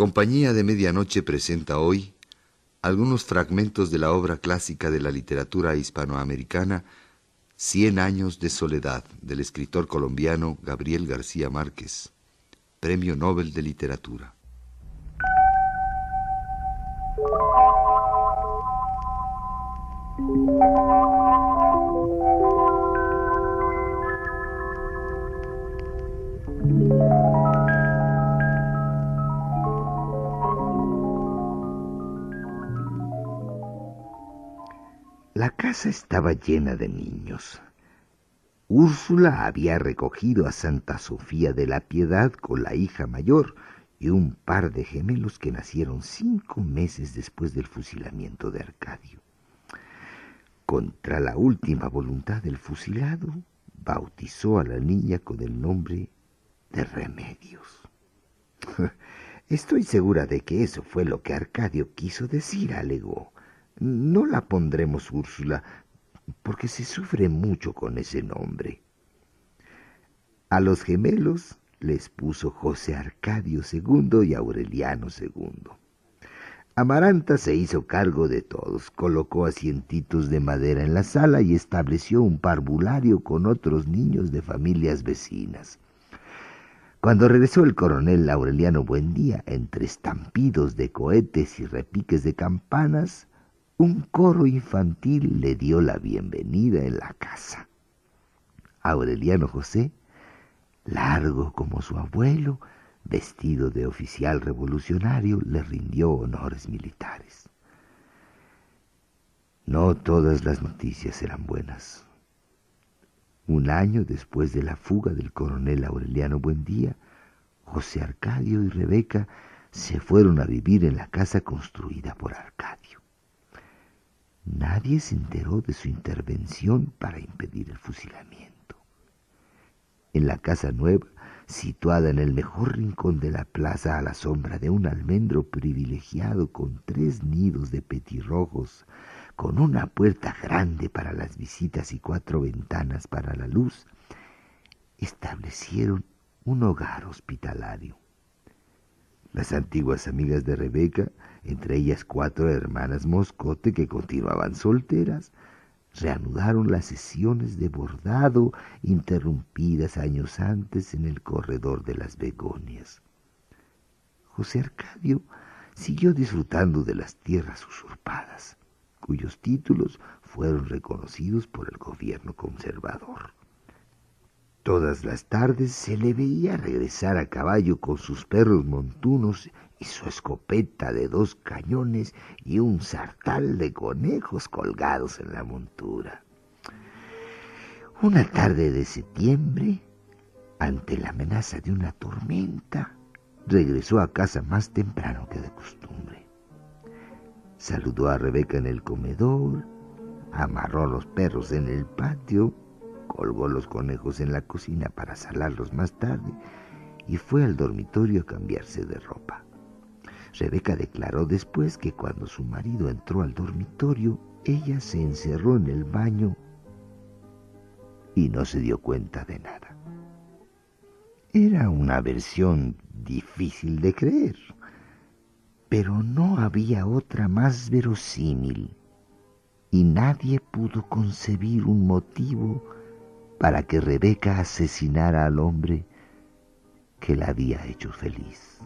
Compañía de Medianoche presenta hoy algunos fragmentos de la obra clásica de la literatura hispanoamericana Cien años de soledad del escritor colombiano Gabriel García Márquez, Premio Nobel de Literatura. La casa estaba llena de niños. Úrsula había recogido a Santa Sofía de la Piedad con la hija mayor y un par de gemelos que nacieron cinco meses después del fusilamiento de Arcadio. Contra la última voluntad del fusilado, bautizó a la niña con el nombre de Remedios. Estoy segura de que eso fue lo que Arcadio quiso decir, alegó. No la pondremos Úrsula, porque se sufre mucho con ese nombre. A los gemelos les puso José Arcadio II y Aureliano II. Amaranta se hizo cargo de todos, colocó asientitos de madera en la sala y estableció un parvulario con otros niños de familias vecinas. Cuando regresó el coronel Aureliano Buendía, entre estampidos de cohetes y repiques de campanas, un coro infantil le dio la bienvenida en la casa. Aureliano José, largo como su abuelo, vestido de oficial revolucionario, le rindió honores militares. No todas las noticias eran buenas. Un año después de la fuga del coronel Aureliano Buendía, José Arcadio y Rebeca se fueron a vivir en la casa construida por Arcadio. Nadie se enteró de su intervención para impedir el fusilamiento. En la casa nueva, situada en el mejor rincón de la plaza a la sombra de un almendro privilegiado con tres nidos de petirrojos, con una puerta grande para las visitas y cuatro ventanas para la luz, establecieron un hogar hospitalario. Las antiguas amigas de Rebeca, entre ellas cuatro hermanas Moscote que continuaban solteras, reanudaron las sesiones de bordado interrumpidas años antes en el corredor de las begonias. José Arcadio siguió disfrutando de las tierras usurpadas, cuyos títulos fueron reconocidos por el gobierno conservador. Todas las tardes se le veía regresar a caballo con sus perros montunos y su escopeta de dos cañones y un sartal de conejos colgados en la montura. Una tarde de septiembre, ante la amenaza de una tormenta, regresó a casa más temprano que de costumbre. Saludó a Rebeca en el comedor, amarró los perros en el patio colgó los conejos en la cocina para salarlos más tarde y fue al dormitorio a cambiarse de ropa. Rebeca declaró después que cuando su marido entró al dormitorio, ella se encerró en el baño y no se dio cuenta de nada. Era una versión difícil de creer, pero no había otra más verosímil y nadie pudo concebir un motivo para que Rebeca asesinara al hombre que la había hecho feliz.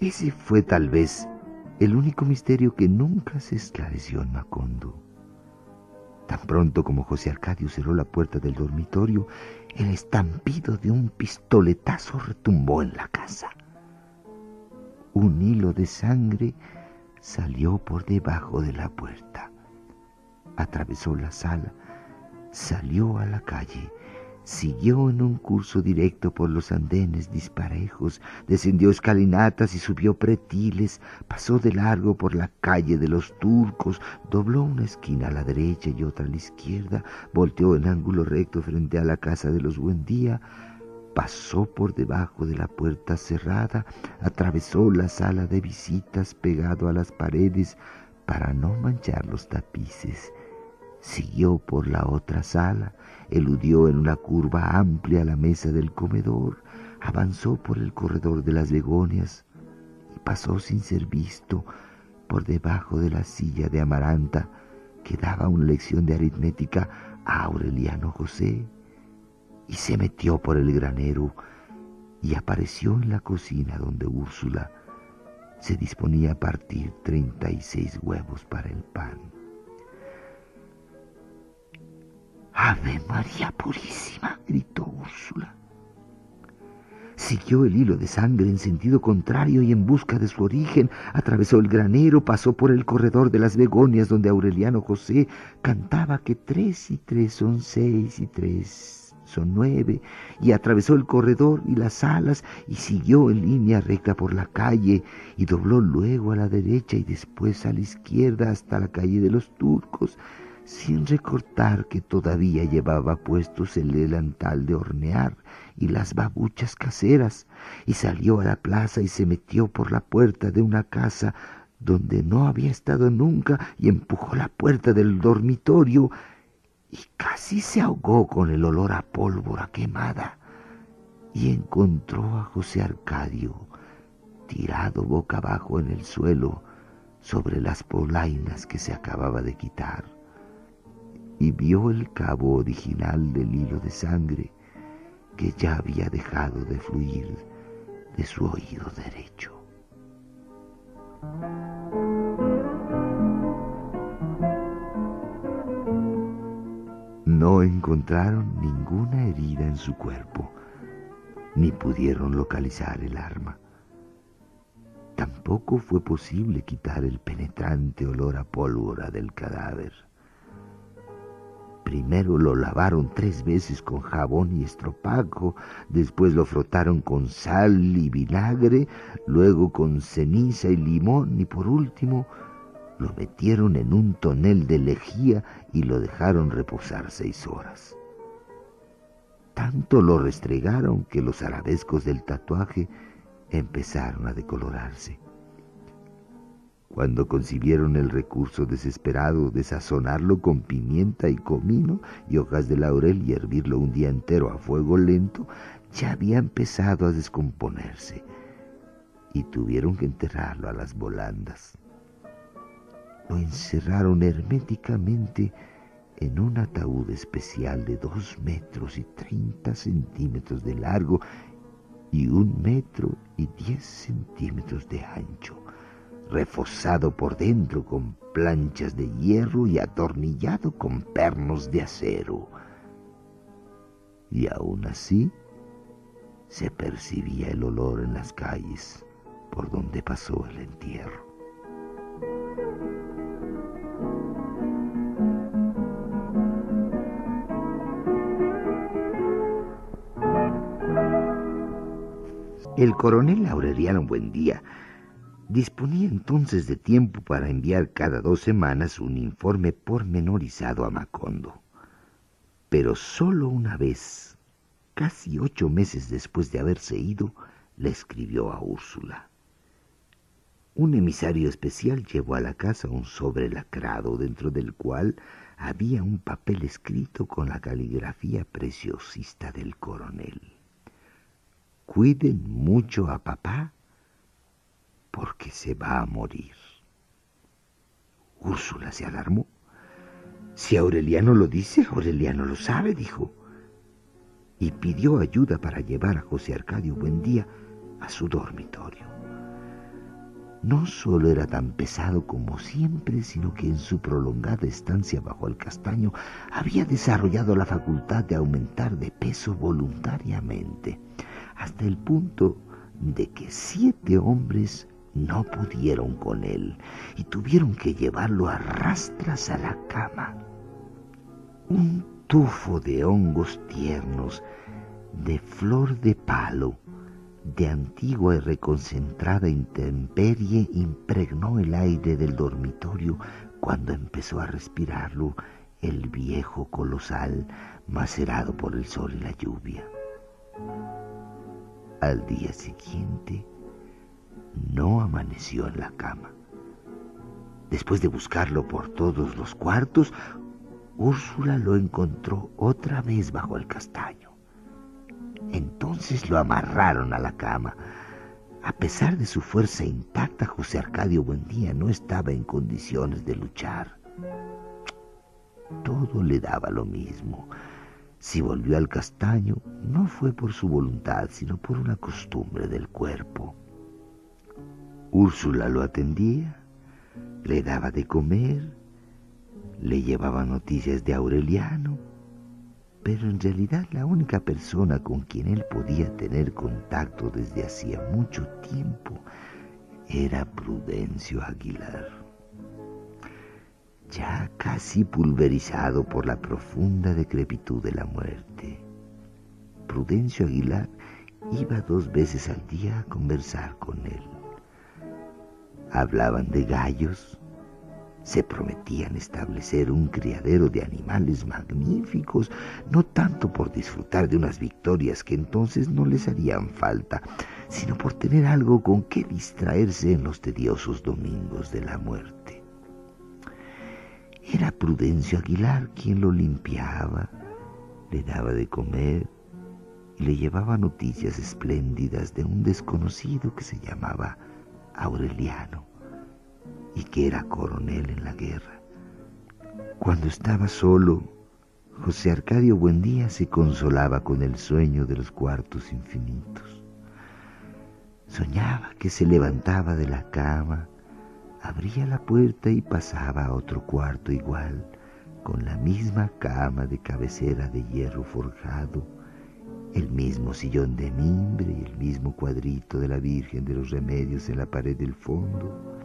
Ese fue tal vez el único misterio que nunca se esclareció en Macondo. Tan pronto como José Arcadio cerró la puerta del dormitorio, el estampido de un pistoletazo retumbó en la casa un hilo de sangre salió por debajo de la puerta. Atravesó la sala, salió a la calle, siguió en un curso directo por los andenes disparejos, descendió escalinatas y subió pretiles, pasó de largo por la calle de los turcos, dobló una esquina a la derecha y otra a la izquierda, volteó en ángulo recto frente a la casa de los Buendía, pasó por debajo de la puerta cerrada, atravesó la sala de visitas pegado a las paredes para no manchar los tapices Siguió por la otra sala, eludió en una curva amplia la mesa del comedor, avanzó por el corredor de las begonias y pasó sin ser visto por debajo de la silla de Amaranta que daba una lección de aritmética a Aureliano José y se metió por el granero y apareció en la cocina donde Úrsula se disponía a partir treinta y seis huevos para el pan. Ave María Purísima, gritó Úrsula. Siguió el hilo de sangre en sentido contrario y en busca de su origen, atravesó el granero, pasó por el corredor de las begonias donde Aureliano José cantaba que tres y tres son seis y tres son nueve, y atravesó el corredor y las salas y siguió en línea recta por la calle y dobló luego a la derecha y después a la izquierda hasta la calle de los turcos sin recortar que todavía llevaba puestos el delantal de hornear y las babuchas caseras, y salió a la plaza y se metió por la puerta de una casa donde no había estado nunca y empujó la puerta del dormitorio y casi se ahogó con el olor a pólvora quemada y encontró a José Arcadio tirado boca abajo en el suelo sobre las polainas que se acababa de quitar y vio el cabo original del hilo de sangre que ya había dejado de fluir de su oído derecho. No encontraron ninguna herida en su cuerpo, ni pudieron localizar el arma. Tampoco fue posible quitar el penetrante olor a pólvora del cadáver. Primero lo lavaron tres veces con jabón y estropajo, después lo frotaron con sal y vinagre, luego con ceniza y limón y por último lo metieron en un tonel de lejía y lo dejaron reposar seis horas. Tanto lo restregaron que los arabescos del tatuaje empezaron a decolorarse. Cuando concibieron el recurso desesperado de sazonarlo con pimienta y comino y hojas de laurel y hervirlo un día entero a fuego lento, ya había empezado a descomponerse y tuvieron que enterrarlo a las volandas. Lo encerraron herméticamente en un ataúd especial de dos metros y treinta centímetros de largo y un metro y diez centímetros de ancho reforzado por dentro con planchas de hierro y atornillado con pernos de acero. Y aún así se percibía el olor en las calles por donde pasó el entierro. El coronel Aureliano Buendía Disponía entonces de tiempo para enviar cada dos semanas un informe pormenorizado a Macondo. Pero sólo una vez, casi ocho meses después de haberse ido, le escribió a Úrsula. Un emisario especial llevó a la casa un sobre lacrado dentro del cual había un papel escrito con la caligrafía preciosista del coronel. Cuiden mucho a papá porque se va a morir. Úrsula se alarmó. Si Aureliano lo dice, Aureliano lo sabe, dijo. Y pidió ayuda para llevar a José Arcadio Buendía a su dormitorio. No solo era tan pesado como siempre, sino que en su prolongada estancia bajo el castaño había desarrollado la facultad de aumentar de peso voluntariamente, hasta el punto de que siete hombres no pudieron con él y tuvieron que llevarlo a rastras a la cama. Un tufo de hongos tiernos, de flor de palo, de antigua y reconcentrada intemperie impregnó el aire del dormitorio cuando empezó a respirarlo el viejo colosal macerado por el sol y la lluvia. Al día siguiente, no amaneció en la cama. Después de buscarlo por todos los cuartos, Úrsula lo encontró otra vez bajo el castaño. Entonces lo amarraron a la cama. A pesar de su fuerza intacta, José Arcadio Buendía no estaba en condiciones de luchar. Todo le daba lo mismo. Si volvió al castaño, no fue por su voluntad, sino por una costumbre del cuerpo. Úrsula lo atendía, le daba de comer, le llevaba noticias de Aureliano, pero en realidad la única persona con quien él podía tener contacto desde hacía mucho tiempo era Prudencio Aguilar. Ya casi pulverizado por la profunda decrepitud de la muerte, Prudencio Aguilar iba dos veces al día a conversar con él. Hablaban de gallos, se prometían establecer un criadero de animales magníficos, no tanto por disfrutar de unas victorias que entonces no les harían falta, sino por tener algo con que distraerse en los tediosos domingos de la muerte. Era Prudencio Aguilar quien lo limpiaba, le daba de comer y le llevaba noticias espléndidas de un desconocido que se llamaba Aureliano y que era coronel en la guerra. Cuando estaba solo, José Arcadio Buendía se consolaba con el sueño de los cuartos infinitos. Soñaba que se levantaba de la cama, abría la puerta y pasaba a otro cuarto igual, con la misma cama de cabecera de hierro forjado, el mismo sillón de mimbre y el mismo cuadrito de la Virgen de los Remedios en la pared del fondo.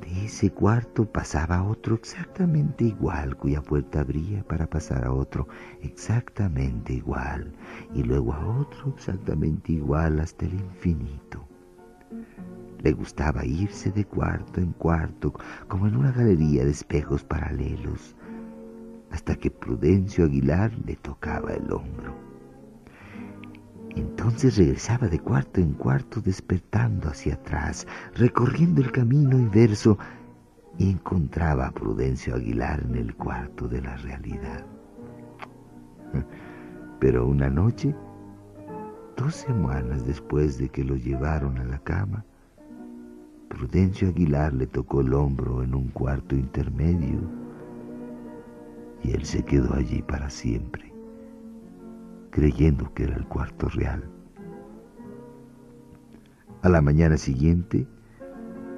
De ese cuarto pasaba otro exactamente igual, cuya puerta abría para pasar a otro exactamente igual, y luego a otro exactamente igual hasta el infinito. Le gustaba irse de cuarto en cuarto, como en una galería de espejos paralelos, hasta que Prudencio Aguilar le tocaba el hombro. Entonces regresaba de cuarto en cuarto despertando hacia atrás, recorriendo el camino inverso y encontraba a Prudencio Aguilar en el cuarto de la realidad. Pero una noche, dos semanas después de que lo llevaron a la cama, Prudencio Aguilar le tocó el hombro en un cuarto intermedio y él se quedó allí para siempre creyendo que era el cuarto real. A la mañana siguiente,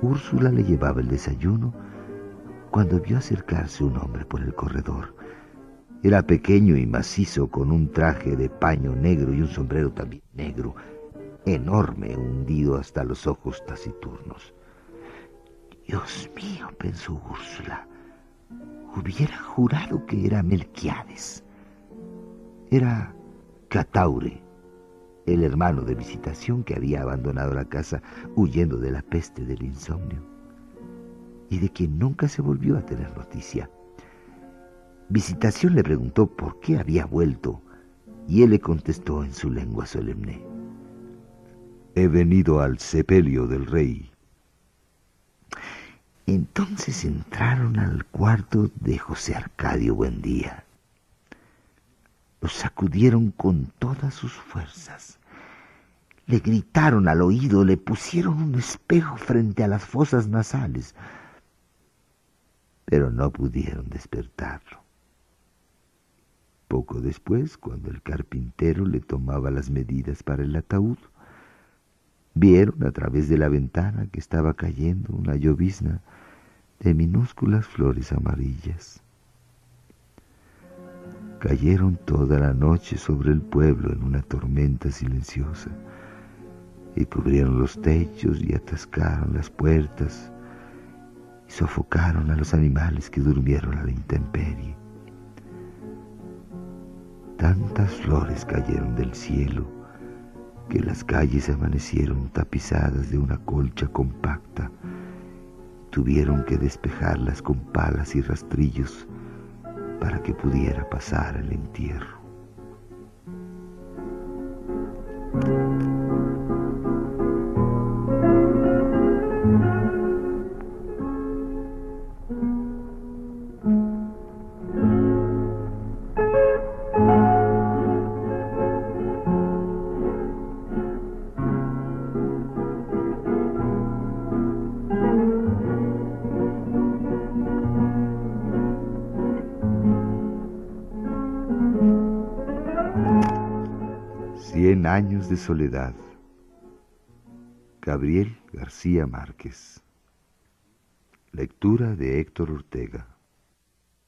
Úrsula le llevaba el desayuno cuando vio acercarse un hombre por el corredor. Era pequeño y macizo, con un traje de paño negro y un sombrero también negro, enorme, hundido hasta los ojos taciturnos. Dios mío, pensó Úrsula, hubiera jurado que era Melquiades. Era Cataure, el hermano de visitación que había abandonado la casa huyendo de la peste del insomnio y de quien nunca se volvió a tener noticia. Visitación le preguntó por qué había vuelto y él le contestó en su lengua solemne. He venido al sepelio del rey. Entonces entraron al cuarto de José Arcadio Buendía lo sacudieron con todas sus fuerzas. Le gritaron al oído, le pusieron un espejo frente a las fosas nasales, pero no pudieron despertarlo. Poco después, cuando el carpintero le tomaba las medidas para el ataúd, vieron a través de la ventana que estaba cayendo una llovizna de minúsculas flores amarillas cayeron toda la noche sobre el pueblo en una tormenta silenciosa y cubrieron los techos y atascaron las puertas y sofocaron a los animales que durmieron a la intemperie. Tantas flores cayeron del cielo que las calles amanecieron tapizadas de una colcha compacta. Tuvieron que despejarlas con palas y rastrillos para que pudiera pasar el entierro. Años de soledad. Gabriel García Márquez. Lectura de Héctor Ortega.